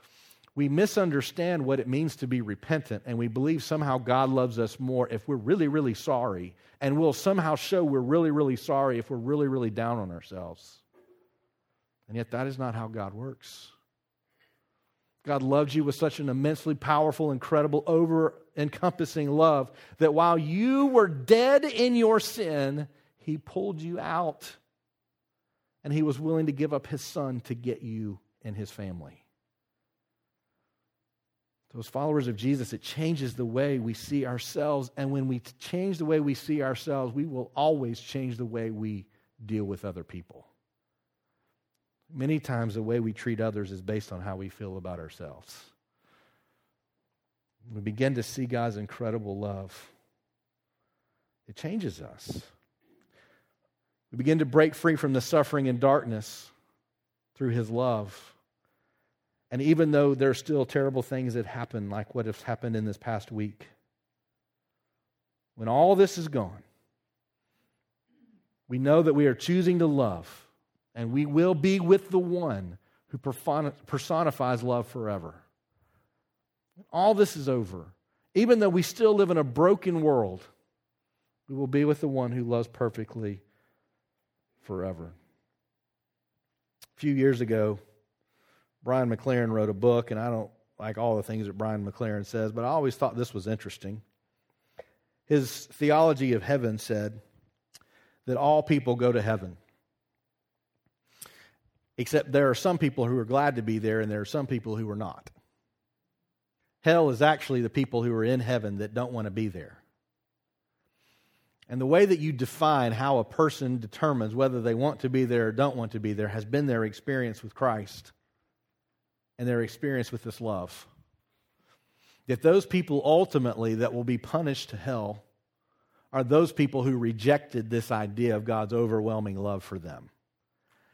we misunderstand what it means to be repentant and we believe somehow God loves us more if we're really, really sorry. And we'll somehow show we're really, really sorry if we're really, really down on ourselves. And yet, that is not how God works. God loves you with such an immensely powerful, incredible, over encompassing love that while you were dead in your sin, He pulled you out. And He was willing to give up His Son to get you and His family. Those followers of Jesus, it changes the way we see ourselves. And when we change the way we see ourselves, we will always change the way we deal with other people. Many times, the way we treat others is based on how we feel about ourselves. We begin to see God's incredible love. It changes us. We begin to break free from the suffering and darkness through His love. And even though there are still terrible things that happen, like what has happened in this past week, when all this is gone, we know that we are choosing to love and we will be with the one who personifies love forever. All this is over. Even though we still live in a broken world, we will be with the one who loves perfectly forever. A few years ago, Brian McLaren wrote a book, and I don't like all the things that Brian McLaren says, but I always thought this was interesting. His theology of heaven said that all people go to heaven. Except there are some people who are glad to be there, and there are some people who are not. Hell is actually the people who are in heaven that don't want to be there. And the way that you define how a person determines whether they want to be there or don't want to be there has been their experience with Christ and their experience with this love. That those people ultimately that will be punished to hell are those people who rejected this idea of God's overwhelming love for them.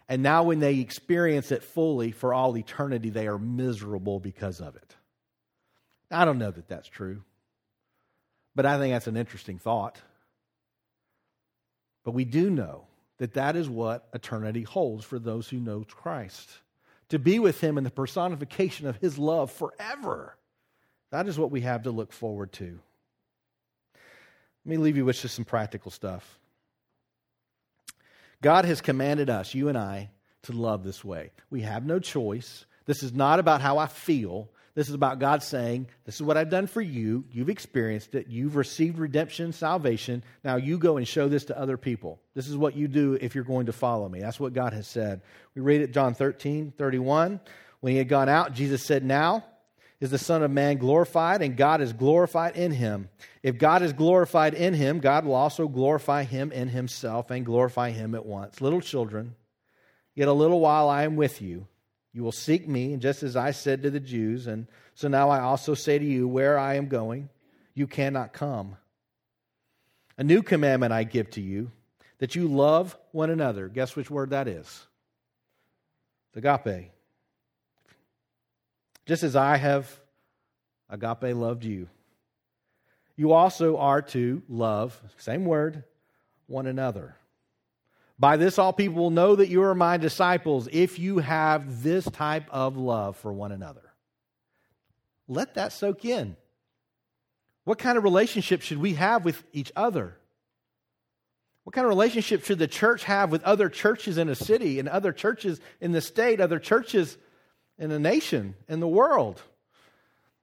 And now, when they experience it fully for all eternity, they are miserable because of it. I don't know that that's true, but I think that's an interesting thought. But we do know that that is what eternity holds for those who know Christ. To be with Him in the personification of His love forever. That is what we have to look forward to. Let me leave you with just some practical stuff. God has commanded us, you and I, to love this way. We have no choice. This is not about how I feel. This is about God saying, This is what I've done for you. You've experienced it. You've received redemption, salvation. Now you go and show this to other people. This is what you do if you're going to follow me. That's what God has said. We read it, John 13, 31. When he had gone out, Jesus said, Now is the Son of Man glorified, and God is glorified in him. If God is glorified in him, God will also glorify him in himself and glorify him at once. Little children, yet a little while I am with you. You will seek me, just as I said to the Jews, and so now I also say to you, where I am going, you cannot come. A new commandment I give to you, that you love one another. Guess which word that is? Agape. Just as I have agape loved you. You also are to love, same word, one another. By this, all people will know that you are my disciples if you have this type of love for one another. Let that soak in. What kind of relationship should we have with each other? What kind of relationship should the church have with other churches in a city and other churches in the state, other churches in a nation, in the world.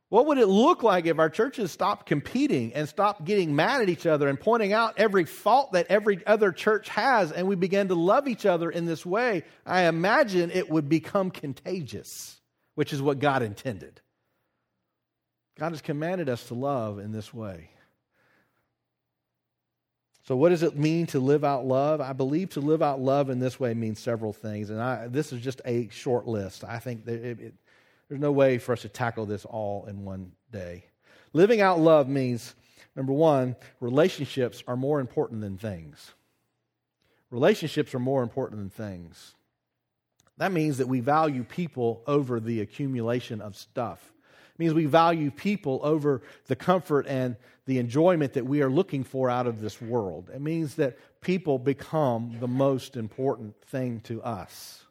What would it look like if our churches stopped competing and stopped getting mad at each other and pointing out every fault that every other church has and we began to love each other in this way? I imagine it would become contagious, which is what God intended. God has commanded us to love in this way. So, what does it mean to live out love? I believe to live out love in this way means several things, and I, this is just a short list. I think it, it, there's no way for us to tackle this all in one day. Living out love means Number one, relationships are more important than things. Relationships are more important than things. That means that we value people over the accumulation of stuff. It means we value people over the comfort and the enjoyment that we are looking for out of this world. It means that people become the most important thing to us.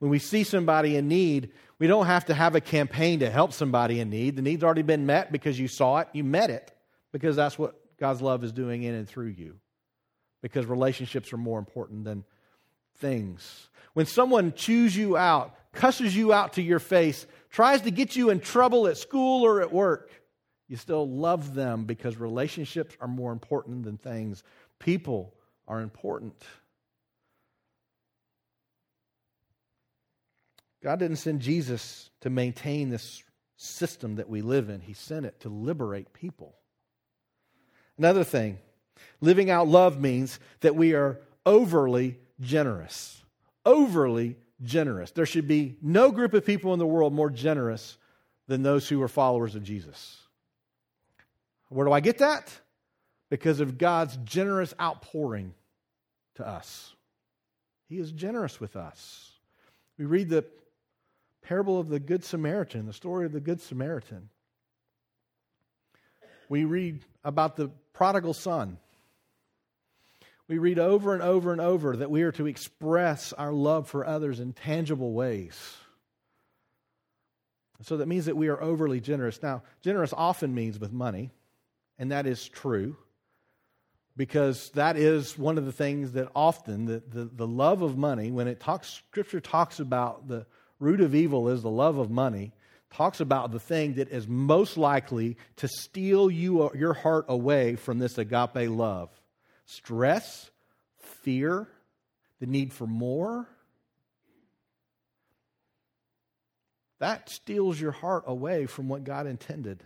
When we see somebody in need, we don't have to have a campaign to help somebody in need. The need's already been met because you saw it, you met it, because that's what God's love is doing in and through you. Because relationships are more important than things. When someone chews you out, cusses you out to your face, tries to get you in trouble at school or at work, you still love them because relationships are more important than things. People are important. God didn't send Jesus to maintain this system that we live in, He sent it to liberate people. Another thing, living out love means that we are overly generous. Overly generous. There should be no group of people in the world more generous than those who are followers of Jesus. Where do I get that? Because of God's generous outpouring to us. He is generous with us. We read the parable of the Good Samaritan, the story of the Good Samaritan. We read about the prodigal son we read over and over and over that we are to express our love for others in tangible ways. So that means that we are overly generous. Now, generous often means with money, and that is true because that is one of the things that often the, the, the, love of money when it talks scripture talks about the root of evil is the love of money talks about the thing that is most likely to steal you uh, your heart away from this agape love stress, fear, the need for more. That steals your heart away from what God intended.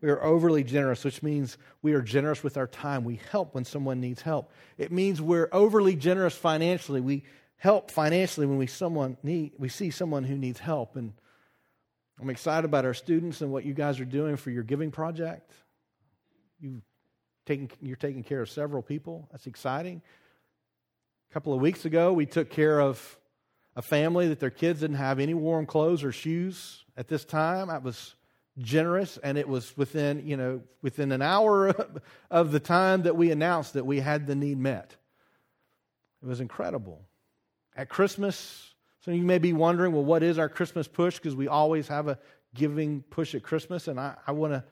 We are overly generous, which means we are generous with our time. We help when someone needs help. It means we're overly generous financially. We help financially when we someone need we see someone who needs help. And I'm excited about our students and what you guys are doing for your giving project. You taking, you're taking care of several people. That's exciting. A couple of weeks ago, we took care of a family that their kids didn't have any warm clothes or shoes at this time. I was generous, and it was within, you know, within an hour of the time that we announced that we had the need met. It was incredible. At Christmas, so you may be wondering, well, what is our Christmas push? Because we always have a giving push at Christmas, and I, I want to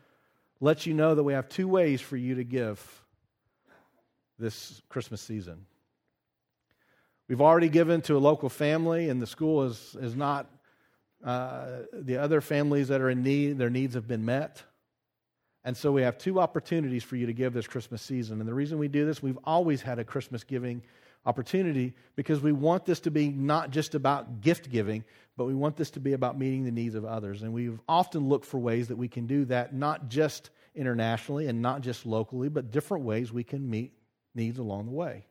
let you know that we have two ways for you to give this Christmas season. We've already given to a local family, and the school is, is not, uh, the other families that are in need, their needs have been met. And so we have two opportunities for you to give this Christmas season. And the reason we do this, we've always had a Christmas giving opportunity because we want this to be not just about gift giving, but we want this to be about meeting the needs of others. And we've often looked for ways that we can do that, not just internationally and not just locally, but different ways we can meet needs along the way.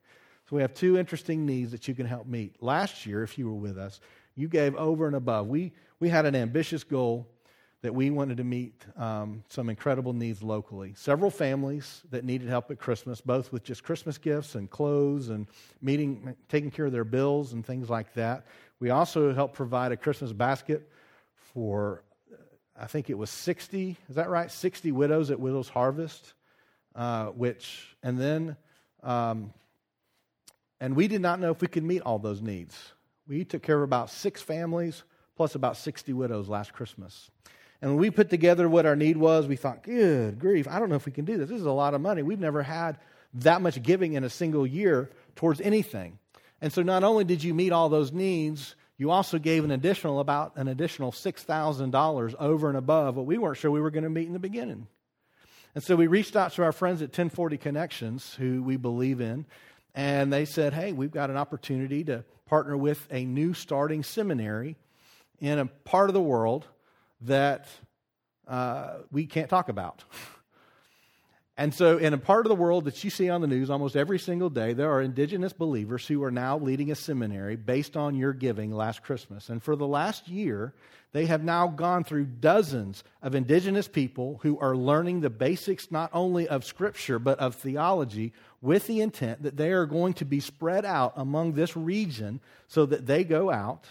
So we have two interesting needs that you can help meet. Last year, if you were with us, you gave over and above. We, we had an ambitious goal that we wanted to meet um, some incredible needs locally. Several families that needed help at Christmas, both with just Christmas gifts and clothes and meeting, taking care of their bills and things like that. We also helped provide a Christmas basket for, I think it was 60, is that right? 60 widows at Widows Harvest, uh, which, and then, um, and we did not know if we could meet all those needs. We took care of about six families plus about 60 widows last Christmas. And when we put together what our need was, we thought, good grief, I don't know if we can do this. This is a lot of money. We've never had that much giving in a single year towards anything. And so not only did you meet all those needs, you also gave an additional about an additional $6,000 over and above what we weren't sure we were going to meet in the beginning. And so we reached out to our friends at 1040 Connections, who we believe in, and they said, hey, we've got an opportunity to partner with a new starting seminary in a part of the world that uh, we can't talk about. And so, in a part of the world that you see on the news almost every single day, there are indigenous believers who are now leading a seminary based on your giving last Christmas. And for the last year, they have now gone through dozens of indigenous people who are learning the basics not only of Scripture, but of theology with the intent that they are going to be spread out among this region so that they go out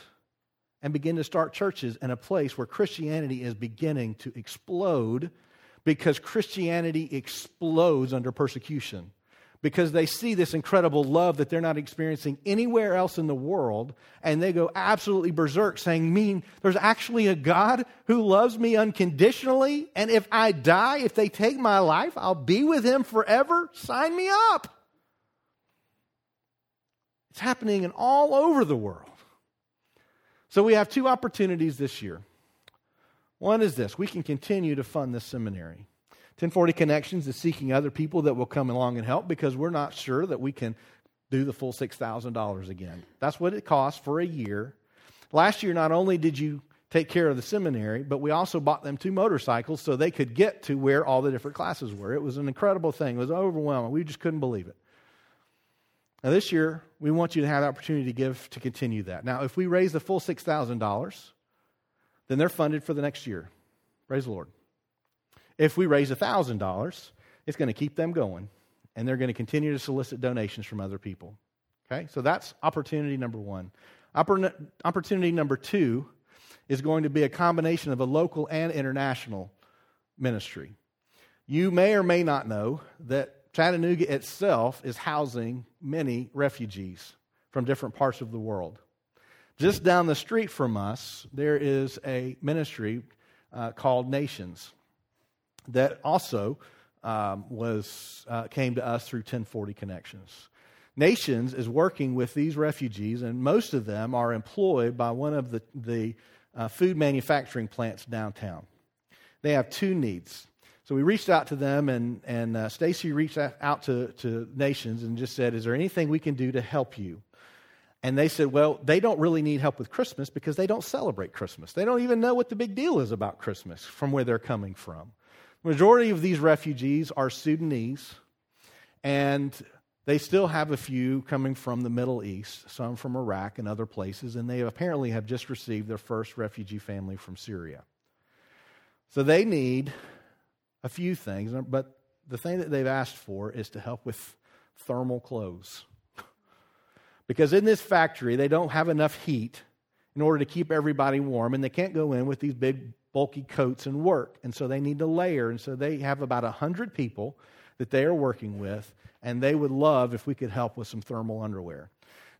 and begin to start churches in a place where Christianity is beginning to explode because Christianity explodes under persecution. Because they see this incredible love that they're not experiencing anywhere else in the world, and they go absolutely berserk, saying, Mean, there's actually a God who loves me unconditionally, and if I die, if they take my life, I'll be with him forever? Sign me up. It's happening in all over the world. So we have two opportunities this year. One is this we can continue to fund this seminary. 1040 Connections is seeking other people that will come along and help because we're not sure that we can do the full $6,000 again. That's what it costs for a year. Last year, not only did you take care of the seminary, but we also bought them two motorcycles so they could get to where all the different classes were. It was an incredible thing. It was overwhelming. We just couldn't believe it. Now, this year, we want you to have the opportunity to give to continue that. Now, if we raise the full $6,000, then they're funded for the next year. Praise the Lord. If we raise $1,000, it's going to keep them going, and they're going to continue to solicit donations from other people. Okay? So that's opportunity number one. Opportunity number two is going to be a combination of a local and international ministry. You may or may not know that Chattanooga itself is housing many refugees from different parts of the world. Just down the street from us, there is a ministry uh, called Nations that also um, was, uh, came to us through 1040 Connections. Nations is working with these refugees, and most of them are employed by one of the, the uh, food manufacturing plants downtown. They have two needs. So we reached out to them, and, and uh, Stacy reached out to, to Nations and just said, Is there anything we can do to help you? And they said, well, they don't really need help with Christmas because they don't celebrate Christmas. They don't even know what the big deal is about Christmas from where they're coming from. The majority of these refugees are Sudanese, and they still have a few coming from the Middle East, some from Iraq and other places, and they apparently have just received their first refugee family from Syria. So they need a few things, but the thing that they've asked for is to help with thermal clothes. Because in this factory, they don't have enough heat in order to keep everybody warm, and they can't go in with these big, bulky coats and work. And so they need to layer. And so they have about 100 people that they are working with, and they would love if we could help with some thermal underwear.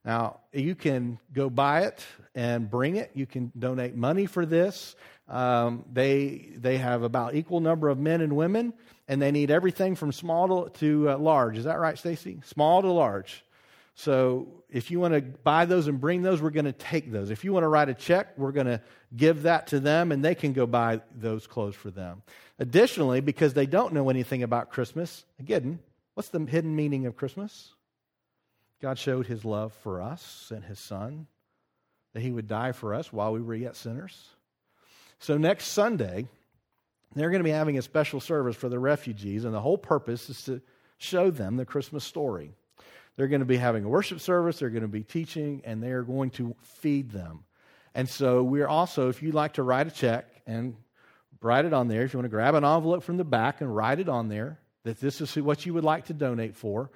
Now, you can go buy it and bring it. You can donate money for this. Um, they, they have about equal number of men and women, and they need everything from small to, to uh, large. Is that right, Stacy? Small to large. So if you want to buy those and bring those, we're going to take those. If you want to write a check, we're going to give that to them and they can go buy those clothes for them. Additionally, because they don't know anything about Christmas, again, what's the hidden meaning of Christmas? God showed his love for us and his son, that he would die for us while we were yet sinners. So next Sunday, they're going to be having a special service for the refugees, and the whole purpose is to show them the Christmas story. They're going to be having a worship service, they're going to be teaching, and they're going to feed them. And so we're also, if you'd like to write a check and write it on there, if you want to grab an envelope from the back and write it on there that this is what you would like to donate for,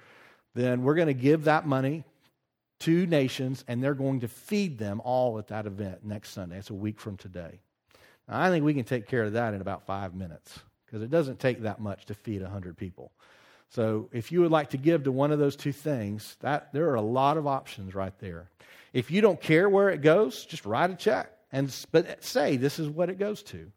then we're going to give that money to nations and they're going to feed them all at that event next Sunday. It's a week from today. Now, I think we can take care of that in about five minutes because it doesn't take that much to feed 100 people. So if you would like to give to one of those two things, that there are a lot of options right there. If you don't care where it goes, just write a check and but say this is what it goes to.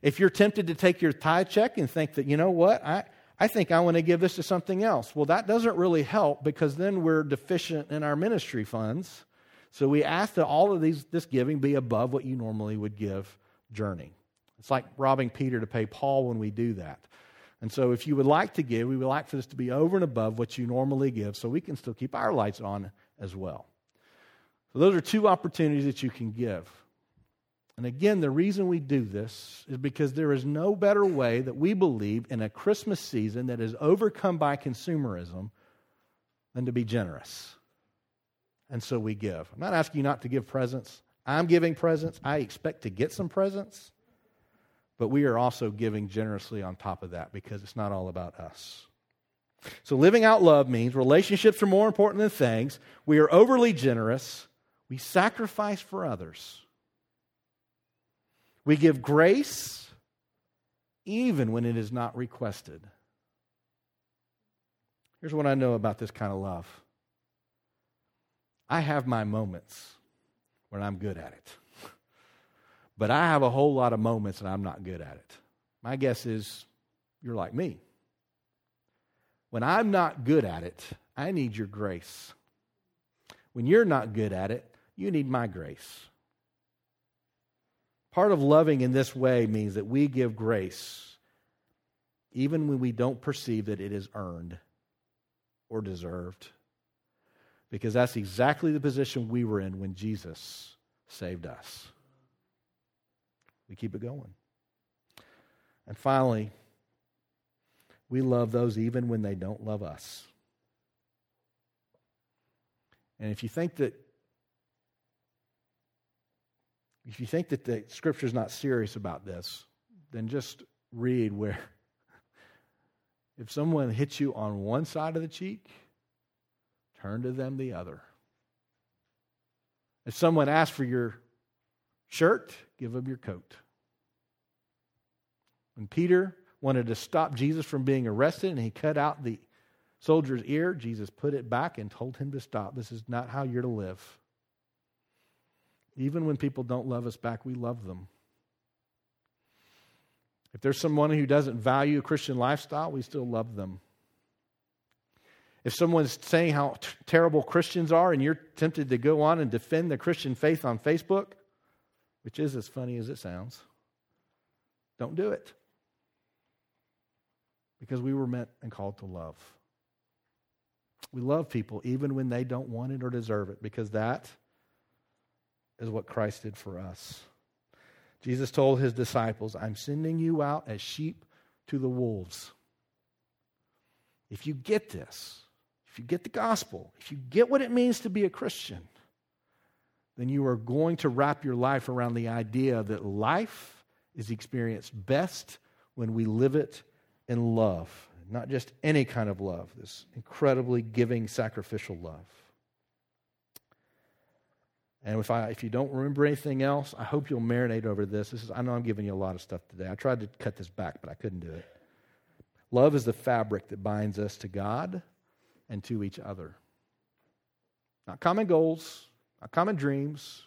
If you're tempted to take your tithe check and think that, you know what, I, I think I want to give this to something else. Well, that doesn't really help because then we're deficient in our ministry funds. So we ask that all of these this giving be above what you normally would give Journey. It's like robbing Peter to pay Paul when we do that. And so, if you would like to give, we would like for this to be over and above what you normally give so we can still keep our lights on as well. So, those are two opportunities that you can give. And again, the reason we do this is because there is no better way that we believe in a Christmas season that is overcome by consumerism than to be generous. And so we give. I'm not asking you not to give presents. I'm giving presents. I expect to get some presents. But we are also giving generously on top of that because it's not all about us. So living out love means relationships are more important than things. We are overly generous. We sacrifice for others. We give grace even when it is not requested. Here's what I know about this kind of love I have my moments when I'm good at it, but I have a whole lot of moments and I'm not good at it. My guess is you're like me. When I'm not good at it, I need your grace. When you're not good at it, you need my grace. Part of loving in this way means that we give grace even when we don't perceive that it is earned or deserved. Because that's exactly the position we were in when Jesus saved us. We keep it going. And finally, we love those even when they don't love us. And if you think that if you think that the scripture is not serious about this, then just read where if someone hits you on one side of the cheek, turn to them the other. If someone asks for your shirt, give them your coat. When Peter wanted to stop Jesus from being arrested and he cut out the soldier's ear, Jesus put it back and told him to stop. This is not how you're to live. Even when people don't love us back, we love them. If there's someone who doesn't value a Christian lifestyle, we still love them. If someone's saying how t- terrible Christians are and you're tempted to go on and defend the Christian faith on Facebook, which is as funny as it sounds, don't do it. Because we were meant and called to love. We love people even when they don't want it or deserve it, because that is what Christ did for us. Jesus told his disciples, I'm sending you out as sheep to the wolves. If you get this, if you get the gospel, if you get what it means to be a Christian, then you are going to wrap your life around the idea that life is experienced best when we live it in love. Not just any kind of love, this incredibly giving, sacrificial love. And if, I, if you don't remember anything else, I hope you'll marinate over this. this is, I know I'm giving you a lot of stuff today. I tried to cut this back, but I couldn't do it. Love is the fabric that binds us to God and to each other. Not common goals, not common dreams,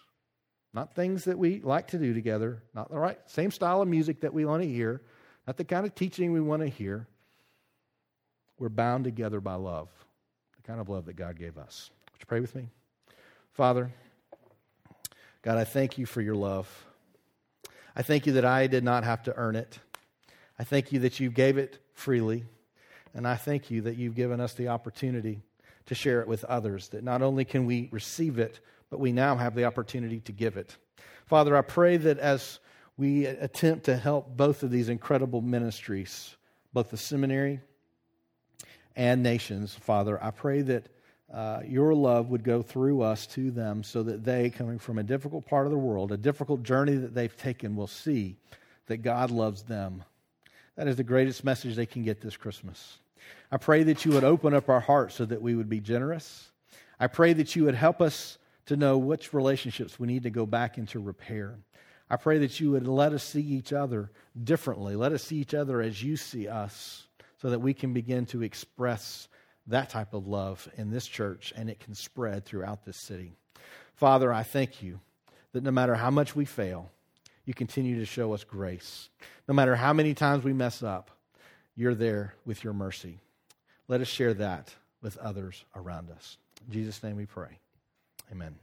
not things that we like to do together, not the right same style of music that we want to hear, not the kind of teaching we want to hear. We're bound together by love, the kind of love that God gave us. Would you pray with me? Father, God, I thank you for your love. I thank you that I did not have to earn it. I thank you that you gave it freely. And I thank you that you've given us the opportunity to share it with others, that not only can we receive it, but we now have the opportunity to give it. Father, I pray that as we attempt to help both of these incredible ministries, both the seminary and nations, Father, I pray that uh, your love would go through us to them so that they, coming from a difficult part of the world, a difficult journey that they've taken, will see that God loves them. That is the greatest message they can get this Christmas. I pray that you would open up our hearts so that we would be generous. I pray that you would help us to know which relationships we need to go back into repair. I pray that you would let us see each other differently. Let us see each other as you see us so that we can begin to express that type of love in this church and it can spread throughout this city. Father, I thank you that no matter how much we fail, you continue to show us grace. No matter how many times we mess up, you're there with your mercy. Let us share that with others around us. In Jesus' name we pray. Amen.